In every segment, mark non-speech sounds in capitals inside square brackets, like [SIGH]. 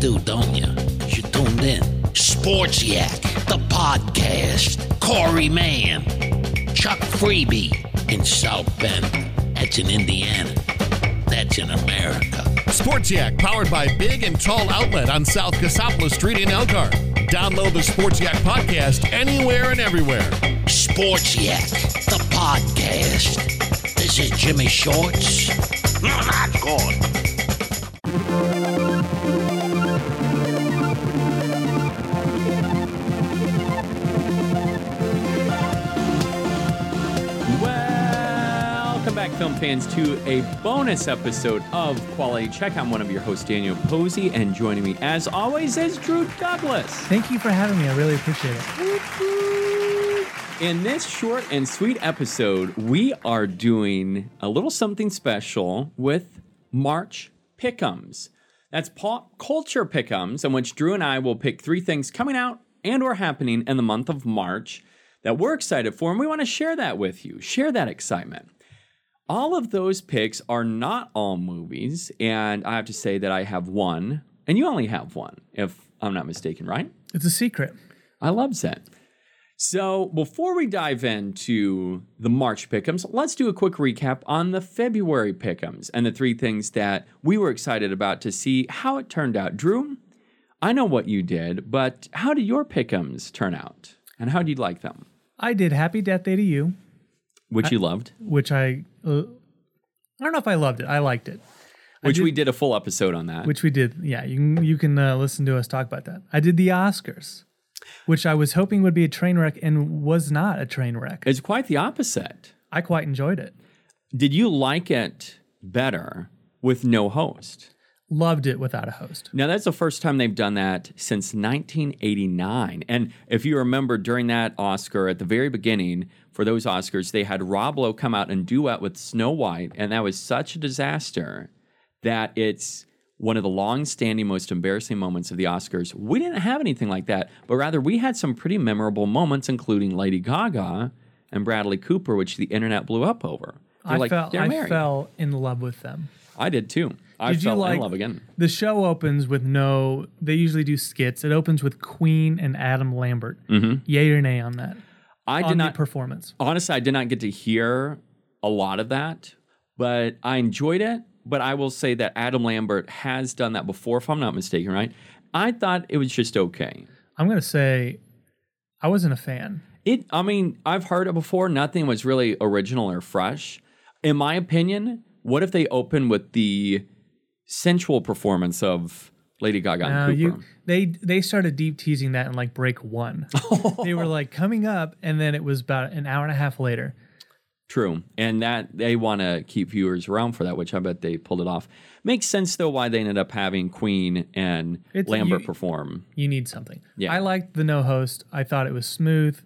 do, don't you? You tuned in. Sports Yak, the podcast. Corey Mann, Chuck Freebie in South Bend. That's in Indiana. That's in America. Sports Yak, powered by Big and Tall Outlet on South Cassopolis Street in Elkhart. Download the Sports Yak podcast anywhere and everywhere. Sports Yak, the podcast. This is Jimmy Shorts. No, not good. Back, film fans, to a bonus episode of Quality Check. I'm one of your hosts, Daniel Posey, and joining me, as always, is Drew Douglas. Thank you for having me. I really appreciate it. In this short and sweet episode, we are doing a little something special with March Pickums. That's pop culture pickums, in which Drew and I will pick three things coming out and or happening in the month of March that we're excited for, and we want to share that with you. Share that excitement. All of those picks are not all movies, and I have to say that I have one, and you only have one, if I'm not mistaken, right? It's a secret. I love that. So before we dive into the March pickums, let's do a quick recap on the February pickums and the three things that we were excited about to see how it turned out. Drew, I know what you did, but how did your pickums turn out, and how did you like them? I did Happy Death Day to You, Which you loved, which I uh, I don't know if I loved it. I liked it. Which did- we did a full episode on that. Which we did. Yeah, you can you can uh, listen to us talk about that. I did the Oscars, which I was hoping would be a train wreck and was not a train wreck. it's quite the opposite. I quite enjoyed it. Did you like it better with no host? Loved it without a host. Now, that's the first time they've done that since 1989. And if you remember during that Oscar at the very beginning, for those Oscars, they had Rob Lowe come out and duet with Snow White. And that was such a disaster that it's one of the long standing, most embarrassing moments of the Oscars. We didn't have anything like that, but rather we had some pretty memorable moments, including Lady Gaga and Bradley Cooper, which the internet blew up over. They're I like, "They're I married." you in love with them. I did too. I Did you fell like in love again. The show opens with no. They usually do skits. It opens with Queen and Adam Lambert. Mm-hmm. Yay or nay on that? I on did not performance. honestly, I did not get to hear a lot of that, but I enjoyed it. But I will say that Adam Lambert has done that before, if I'm not mistaken, right? I thought it was just okay. I'm gonna say, I wasn't a fan. It, I mean, I've heard it before. Nothing was really original or fresh. In my opinion, what if they open with the sensual performance of Lady Gaga and Cooper? you they they started deep teasing that in like break one. [LAUGHS] they were like coming up, and then it was about an hour and a half later. True. And that they want to keep viewers around for that, which I bet they pulled it off. Makes sense though why they ended up having Queen and It's- Lambert you- perform. You need something. Yeah. I liked the no host. I thought it was smooth.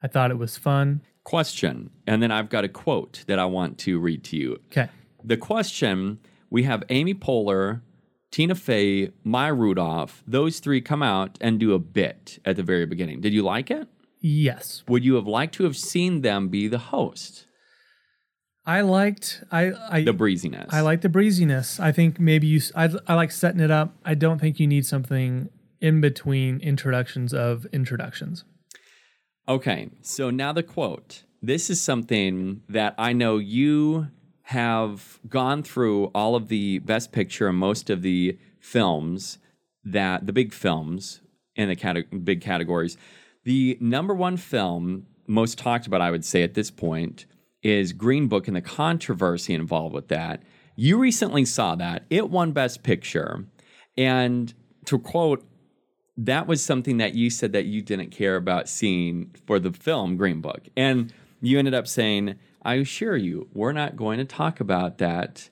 I thought it was fun. Question. And then I've got a quote that I want to read to you. Okay. The question we have Amy Poehler, Tina Fey, Maya Rudolph, those three come out and do a bit at the very beginning. Did you like it? Yes, Would you have liked to have seen them be the host? I liked. I I The breeziness. I like the breeziness. I think maybe you. I like setting it up. I don't think you need something in between introductions of introductions. Okay, so now the quote. This is something that I know you have gone through all of the best picture and most of the films that the big films in the cate- big categories. The number one film most talked about, I would say, at this point is Green Book and the controversy involved with that. You recently saw that. It won Best Picture. And to quote that was something that you said that you didn't care about seeing for the film Green Book. And you ended up saying, I assure you, we're not going to talk about that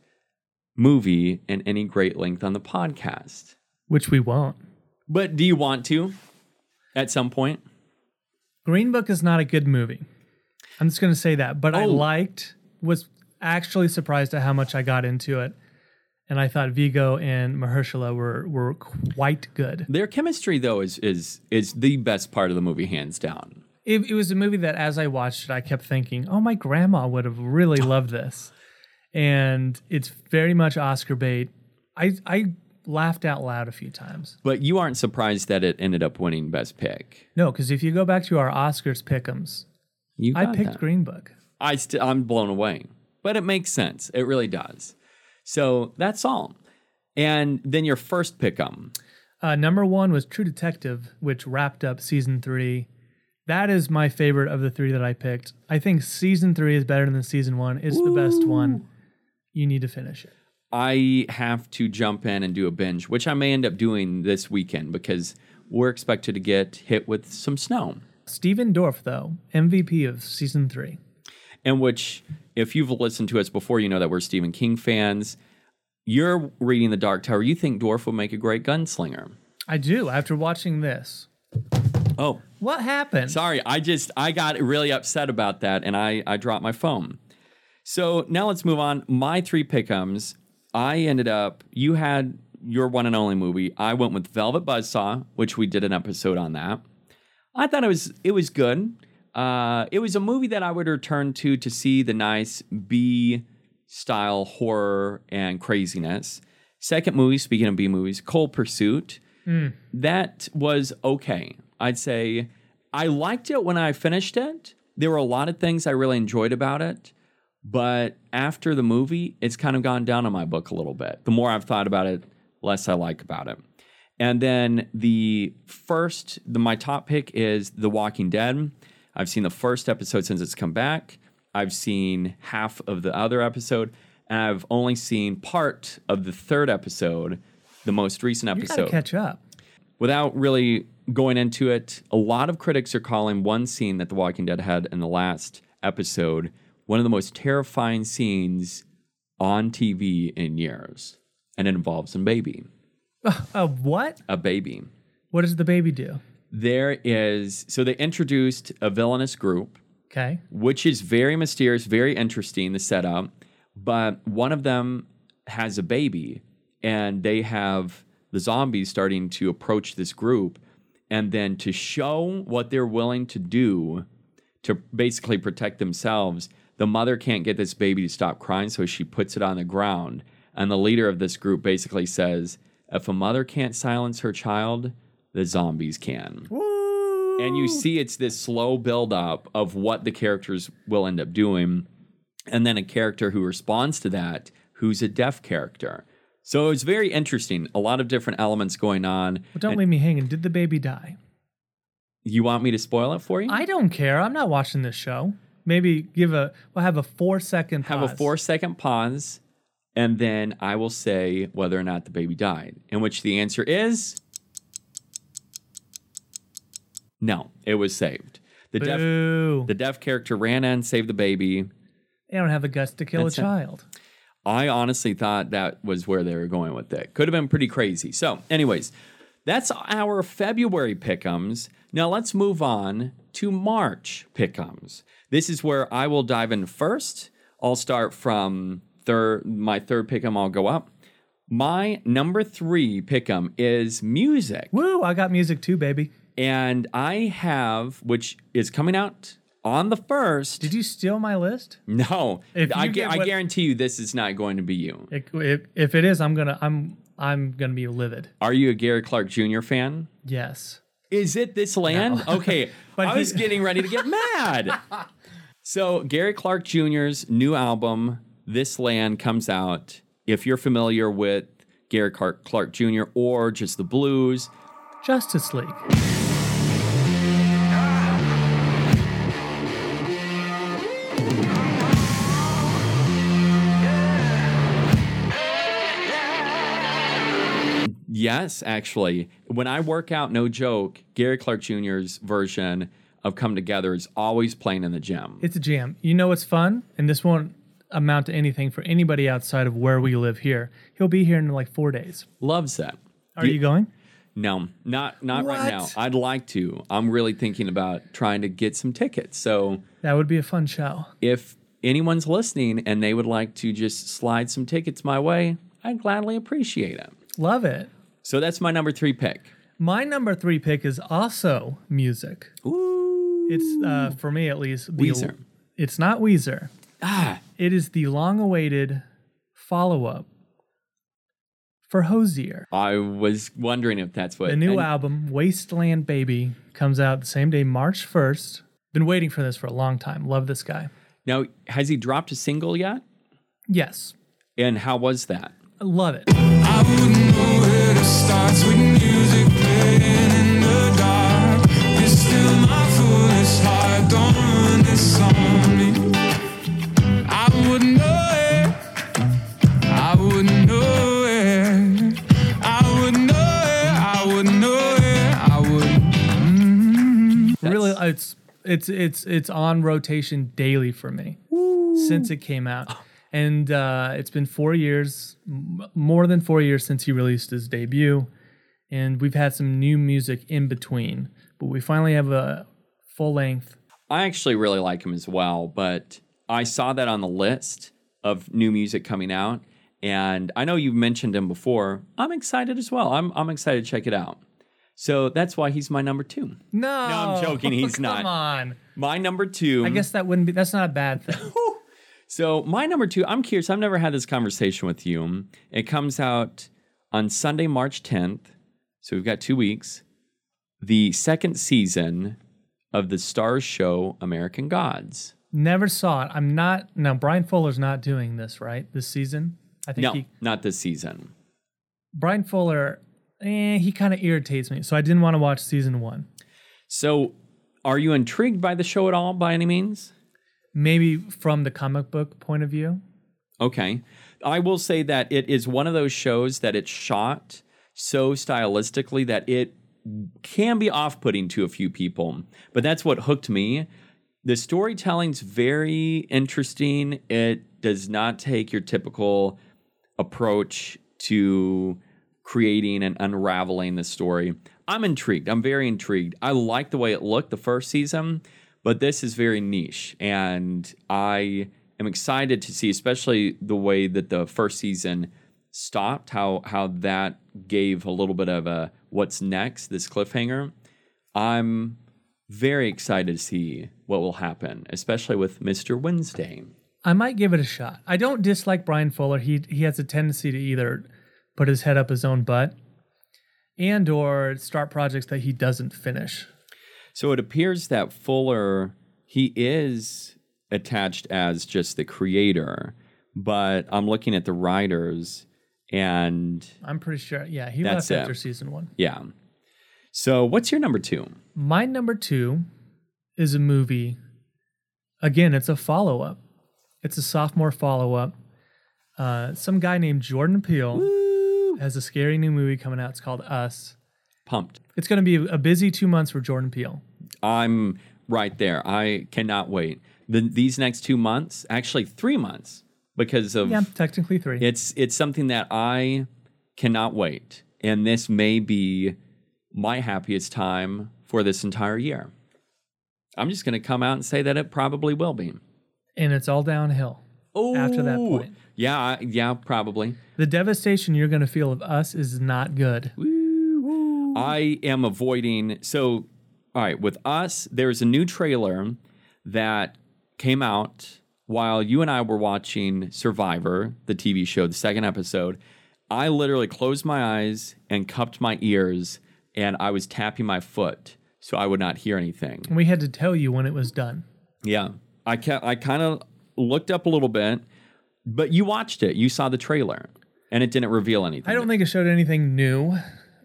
movie in any great length on the podcast. which we won't. But do you want to at some point? Green Book is not a good movie. I'm just going to say that, but I Oh. liked was actually surprised at how much I got into it. And I thought Viggo and Mahershala were were quite good. Their chemistry though is is is the best part of the movie hands down. It, it was a movie that as I watched it, I kept thinking, "Oh, my grandma would have really [LAUGHS] loved this." And it's very much Oscar bait. I I laughed out loud a few times. But you aren't surprised that it ended up winning Best Pick. No, because if you go back to our Oscars pick'ems, You I picked that. Green Book. I st- I'm blown away, but it makes sense. It really does. So that's all. And then your first pick 'em. Uh, number one was True Detective, which wrapped up season three. That is my favorite of the three that I picked. I think season three is better than season one. It's the best one. You need to finish it. I have to jump in and do a binge, which I may end up doing this weekend because we're expected to get hit with some snow. Stephen Dorff, though, MVP of season three. in which if you've listened to us before, you know that we're Stephen King fans. You're reading The Dark Tower. You think Dorff will make a great gunslinger. I do. After watching this, Oh, what happened? sorry. I just I got really upset about that and I I dropped my phone. So now let's move on. My three pickums. I ended up you had your one and only movie. I went with Velvet Buzzsaw, which we did an episode on that. I thought it was it was good. Uh, it was a movie that I would return to to see the nice B style horror and craziness. Second movie, speaking of B movies, Cold Pursuit. That was okay. I'd say I liked it when I finished it. There were a lot of things I really enjoyed about it, but after the movie, it's kind of gone down on my book a little bit. The more I've thought about it, less I like about it. And then the first, the, my top pick is The Walking Dead. I've seen the first episode since it's come back. I've seen half of the other episode, and I've only seen part of the third episode, the most recent episode. you gotta catch up. without really going into it, a lot of critics are calling one scene that The Walking Dead had in the last episode one of the most terrifying scenes on TV in years. And it involves a baby. Uh, what? A baby. What does the baby do? There is, so they introduced a villainous group, Okay. which is very mysterious, very interesting, the setup. But one of them has a baby, and they have the zombies starting to approach this group. And then to show what they're willing to do to basically protect themselves, the mother can't get this baby to stop crying, so she puts it on the ground. And the leader of this group basically says, if a mother can't silence her child, the zombies can. And you see it's this slow build up of what the characters will end up doing. And then a character who responds to that who's a deaf character so it's very interesting a lot of different elements going on But don't leave me hanging. Did the baby die? you want me to spoil it for you I don't care. I'm not watching this show. Maybe give a. We'll have a four second. have a pause. four second pause and then i will say whether or not the baby died in which the answer is no it was saved the deaf the deaf character ran in saved the baby they don't have the guts to kill That's a child. I honestly thought that was where they were going with it. Could have been pretty crazy. So, anyways, that's our February pickums. Now let's move on to March pickums. This is where I will dive in first. I'll start from third. My third pickum. I'll go up. My number three pickum is music, Woo! I got music too, baby. and I have which is coming out on the first. Did you steal my list? no, I, gu- I guarantee you this is not going to be you. It, if, if it is, I'm gonna. I'm. I'm gonna be livid. Are you a Gary Clark Jr. fan? Yes. Is it this land? [LAUGHS] Okay, But I was he- getting ready to get mad. [LAUGHS] So Gary Clark Jr.'s new album, This Land, comes out. If you're familiar with Gary Clark, Clark Jr. or just the blues, Justice League. Yes, actually, when I work out, no joke, Gary Clark Jr.'s version of Come Together is always playing in the gym. It's a jam. You know what's fun? And this won't amount to anything for anybody outside of where we live here. He'll be here in like four days. Loves that. Are you going? No, not not right now. I'd like to. I'm really thinking about trying to get some tickets. So That would be a fun show. if anyone's listening and they would like to just slide some tickets my way, I'd gladly appreciate it. Love it. So that's my number three pick. My number three pick is also music. Ooh. It's uh, for me at least. The, Weezer. It's not Weezer. Ah, It is the long-awaited follow-up for Hozier. I was wondering if that's what The new and- album, Wasteland Baby, comes out the same day, March 1st. Been waiting for this for a long time. Love this guy. Now, has he dropped a single yet? Yes, And how was that? I love it. It's still my foolish heart, don't run this on me. I wouldn't know it. I wouldn't know it. I wouldn't know it. I wouldn't know it. I wouldn't. Mm-hmm. really, it's it's it's it's on rotation daily for me since it came out, oh. And uh, it's been four years, m- more than four years since he released his debut, and we've had some new music in between, but we finally have a full length. I actually really like him as well, but I saw that on the list of new music coming out, and I know you've mentioned him before. I'm excited as well. I'm I'm excited to check it out. So that's why he's my number two. No, I'm joking, [LAUGHS] he's Come not. on. My number two. I guess that wouldn't be. That's not a bad thing. [LAUGHS] So my number two, I'm curious. I've never had this conversation with you. It comes out on Sunday, March 10th. So we've got two weeks. The second season of the Starz show American Gods. Never saw it. I'm not. Now, Bryan Fuller's not doing this right this season. I think No, he not this season. Bryan Fuller. Eh, he kind of irritates me, so I didn't want to watch season one. So are you intrigued by the show at all by any means? Maybe from the comic book point of view. Okay. I will say that it is one of those shows that it's shot so stylistically that it can be off putting to a few people. But that's what hooked me. The storytelling's very interesting. It does not take your typical approach to creating and unraveling the story. I'm intrigued. I'm very intrigued. I like the way it looked the first season, but this is very niche. And I am excited to see, especially the way that the first season stopped, how how that gave a little bit of a what's next, this cliffhanger. I'm very excited to see what will happen, especially with Mr. Wednesday. I might give it a shot. I don't dislike Bryan Fuller. He he has a tendency to either put his head up his own butt and or start projects that he doesn't finish. So it appears that Fuller he is attached as just the creator, but I'm looking at the writers and I'm pretty sure. Yeah, he left it. after season one. yeah. So what's your number 2? My number two is a movie. Again, it's a follow up. It's a sophomore follow up. Uh, some guy named Jordan Peele has a scary new movie coming out. It's called Us. Pumped. It's going to be a busy two months for Jordan Peele. I'm right there. I cannot wait. The, these next 2 months, actually 3 months because of Yeah, technically three. It's it's something that I cannot wait. And this may be my happiest time for this entire year. I'm just going to come out and say that it probably will be. and it's all downhill after that point. Yeah, yeah, probably. The devastation you're going to feel of Us is not good. I am avoiding. So, all right, with us, there's a new trailer that came out while you and I were watching Survivor, the TV show, the second episode. I literally closed my eyes and cupped my ears, and I was tapping my foot so I would not hear anything. And we had to tell you when it was done. Yeah, I ca- I kind of looked up a little bit, but you watched it. You saw the trailer, and it didn't reveal anything. I don't think it showed anything new,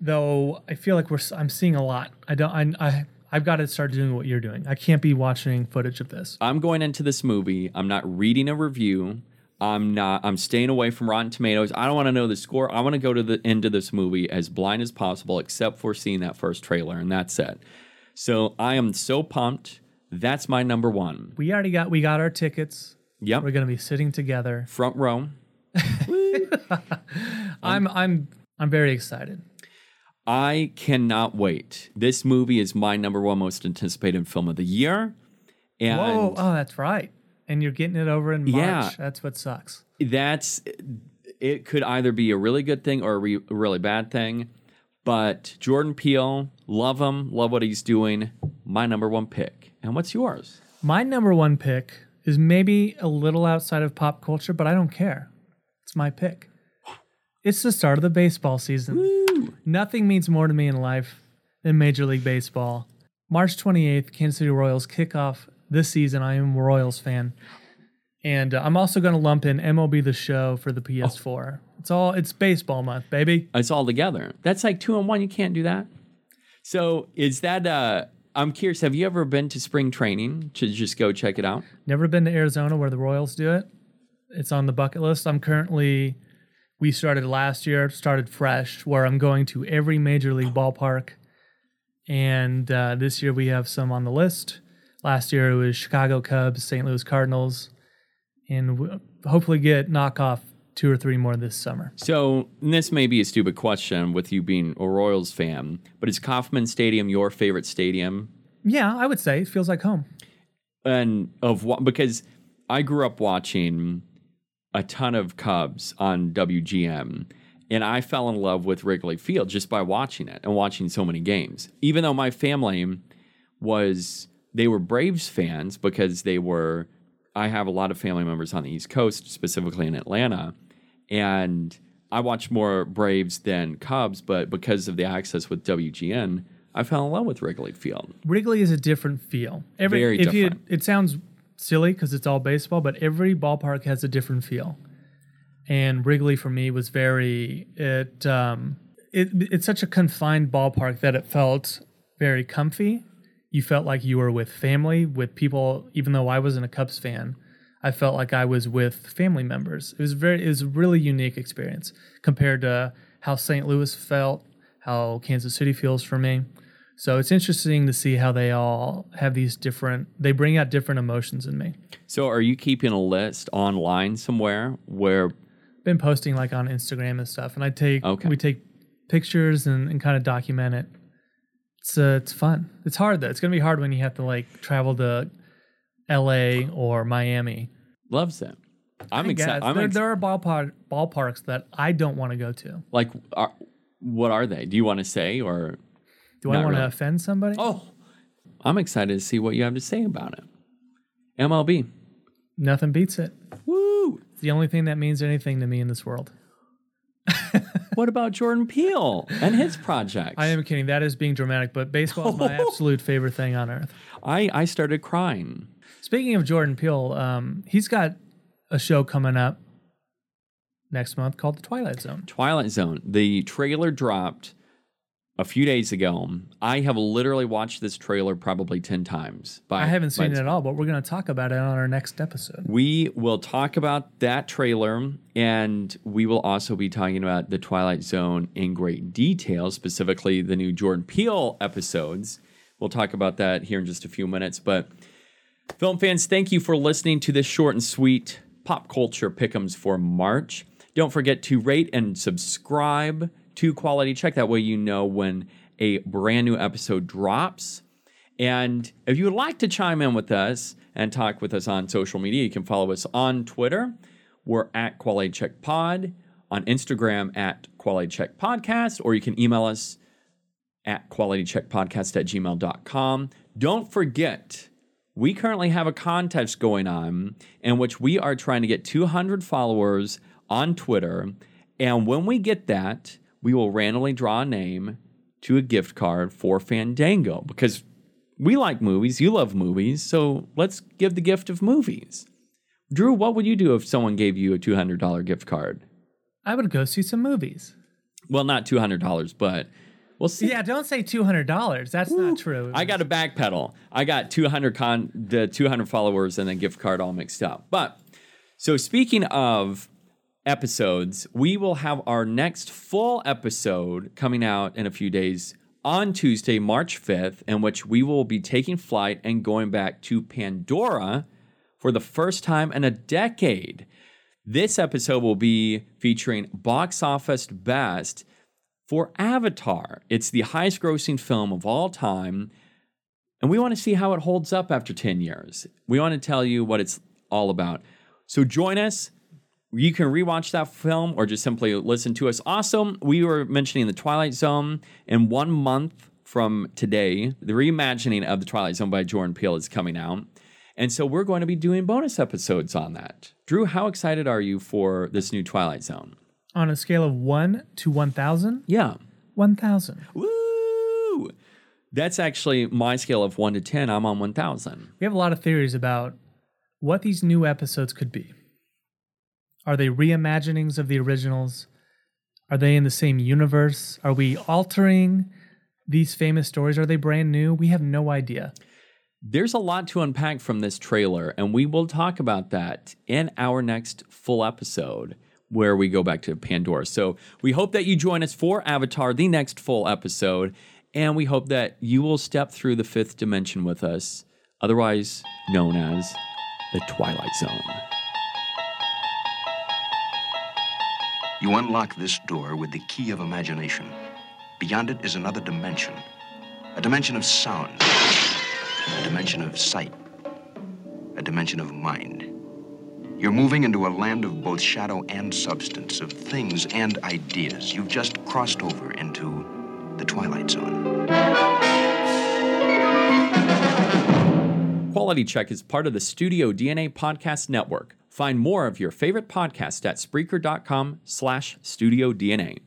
though. I feel like we're I'm seeing a lot. I don't. I, I I've got to start doing what you're doing. I can't be watching footage of this. I'm going into this movie. I'm not reading a review. I'm not. I'm staying away from Rotten Tomatoes. I don't want to know the score. I want to go to the end of this movie as blind as possible, except for seeing that first trailer, and that's it. So I am so pumped. That's my number one. We already got we got our tickets. Yep, We're going to be sitting together. front row. [LAUGHS] [LAUGHS] I'm I'm I'm very excited. I cannot wait. This movie is my number one most anticipated film of the year, and Whoa! Oh, that's right. And you're getting it over in March. Yeah. That's what sucks. that's it could either be a really good thing or a, re- a really bad thing but jordan peele love him love what he's doing my number one pick and what's yours My number one pick is maybe a little outside of pop culture, but I don't care. It's my pick. It's the start of the baseball season. Nothing means more to me in life than Major League Baseball. March 28th, Kansas City Royals kick off this season. I am a Royals fan. And uh, I'm also going to lump in MLB The Show for the PS4. It's all, it's baseball month, baby. It's all together. That's like two and one. You can't do that. So is that? uh I'm curious. Have you ever been to spring training to just go check it out? Never been to Arizona where the Royals do it. It's on the bucket list. I'm currently, we started last year, started fresh, where I'm going to every major league ballpark. And uh, this year we have some on the list. Last year it was Chicago Cubs, St. Louis Cardinals, and we'll hopefully get knock off two or three more this summer. So this may be a stupid question with you being a Royals fan, but is Kauffman Stadium your favorite stadium? Yeah, I would say it feels like home. And of what? Because I grew up watching a ton of Cubs on WGN, and I fell in love with Wrigley Field just by watching it and watching so many games. Even though my family was they were Braves fans because they were I have a lot of family members on the East Coast, specifically in Atlanta, and I watched more Braves than Cubs, but because of the access with WGN, I fell in love with Wrigley Field. Wrigley is a different feel. Every Very if different. You, it sounds silly because it's all baseball, but every ballpark has a different feel. And Wrigley for me was very it um it it's such a confined ballpark that it felt very comfy. You felt like you were with family, with people. Even though I wasn't a Cubs fan, I felt like I was with family members. It was very it was a really unique experience compared to how St. Louis felt, how Kansas City feels for me. So it's interesting to see how they all have these different. They bring out different emotions in me. So, are you keeping a list online somewhere where? Been posting like on Instagram and stuff, and I take Okay. we take pictures and, and kind of document it. It's uh, it's fun. It's hard though. It's gonna be hard when you have to like travel to L.A. or Miami. Loves it. I'm excited. There, ex- there are ballpark ballparks that I don't want to go to. like, are, what are they? Do you want to say or? Do I Not want to really. offend somebody? Oh, I'm excited to see what you have to say about it. MLB. Nothing beats it. Woo! It's the only thing that means anything to me in this world. [LAUGHS] What about Jordan Peele and his project? I am kidding. That is being dramatic, but baseball is my [LAUGHS] absolute favorite thing on earth. I, I started crying. Speaking of Jordan Peele, um, he's got a show coming up next month called The Twilight Zone. Twilight Zone. The trailer dropped a few days ago. I have literally watched this trailer probably 10 times. By, I haven't seen it at all, but we're going to talk about it on our next episode. We will talk about that trailer and we will also be talking about the Twilight Zone in great detail, specifically the new Jordan Peele episodes. We'll talk about that here in just a few minutes. But film fans, thank you for listening to this short and sweet pop culture pickums for March. Don't forget to rate and subscribe to Quality Check. That way you know when a brand new episode drops. And if you would like to chime in with us and talk with us on social media, you can follow us on Twitter. We're at Quality Check Pod, on Instagram at Quality Check Podcast, or you can email us at qualitycheckpodcast at gmail.com. Don't forget, we currently have a contest going on in which we are trying to get 200 followers on Twitter. And when we get that, we will randomly draw a name to a gift card for Fandango because we like movies. You love movies. So let's give the gift of movies. Drew, what would you do if someone gave you a $200 gift card? I would go see some movies. Well, not $200, but we'll see. Yeah, don't say $200. That's not true. I got a backpedal. I got 200 con the 200 followers and then gift card all mixed up. But so speaking of episodes, we will have our next full episode coming out in a few days on Tuesday, March 5th, in which we will be taking flight and going back to Pandora for the first time in a decade. This episode will be featuring box office best for Avatar. It's the highest grossing film of all time. And we want to see how it holds up after 10 years. We want to tell you what it's all about. So join us. You can rewatch that film or just simply listen to us. Also, we were mentioning the Twilight Zone. In one month from today, the reimagining of the Twilight Zone by Jordan Peele is coming out. And so we're going to be doing bonus episodes on that. Drew, how excited are you for this new Twilight Zone? On a scale of 1 to 1000? Yeah. 1000. Woo! That's actually my scale of 1 to 10. I'm on 1000. We have a lot of theories about what these new episodes could be. Are they reimaginings of the originals? Are they in the same universe? Are we altering these famous stories? Are they brand new? We have no idea. There's a lot to unpack from this trailer, and we will talk about that in our next full episode where we go back to Pandora. So we hope that you join us for Avatar, the next full episode, and we hope that you will step through the fifth dimension with us, otherwise known as the Twilight Zone. You unlock this door with the key of imagination. Beyond it is another dimension a dimension of sound, a dimension of sight, a dimension of mind. You're moving into a land of both shadow and substance, of things and ideas. You've just crossed over into the Twilight Zone. Quality Check is part of the Studio DNA Podcast Network. Find more of your favorite podcasts at Spreaker.com slash Studio DNA.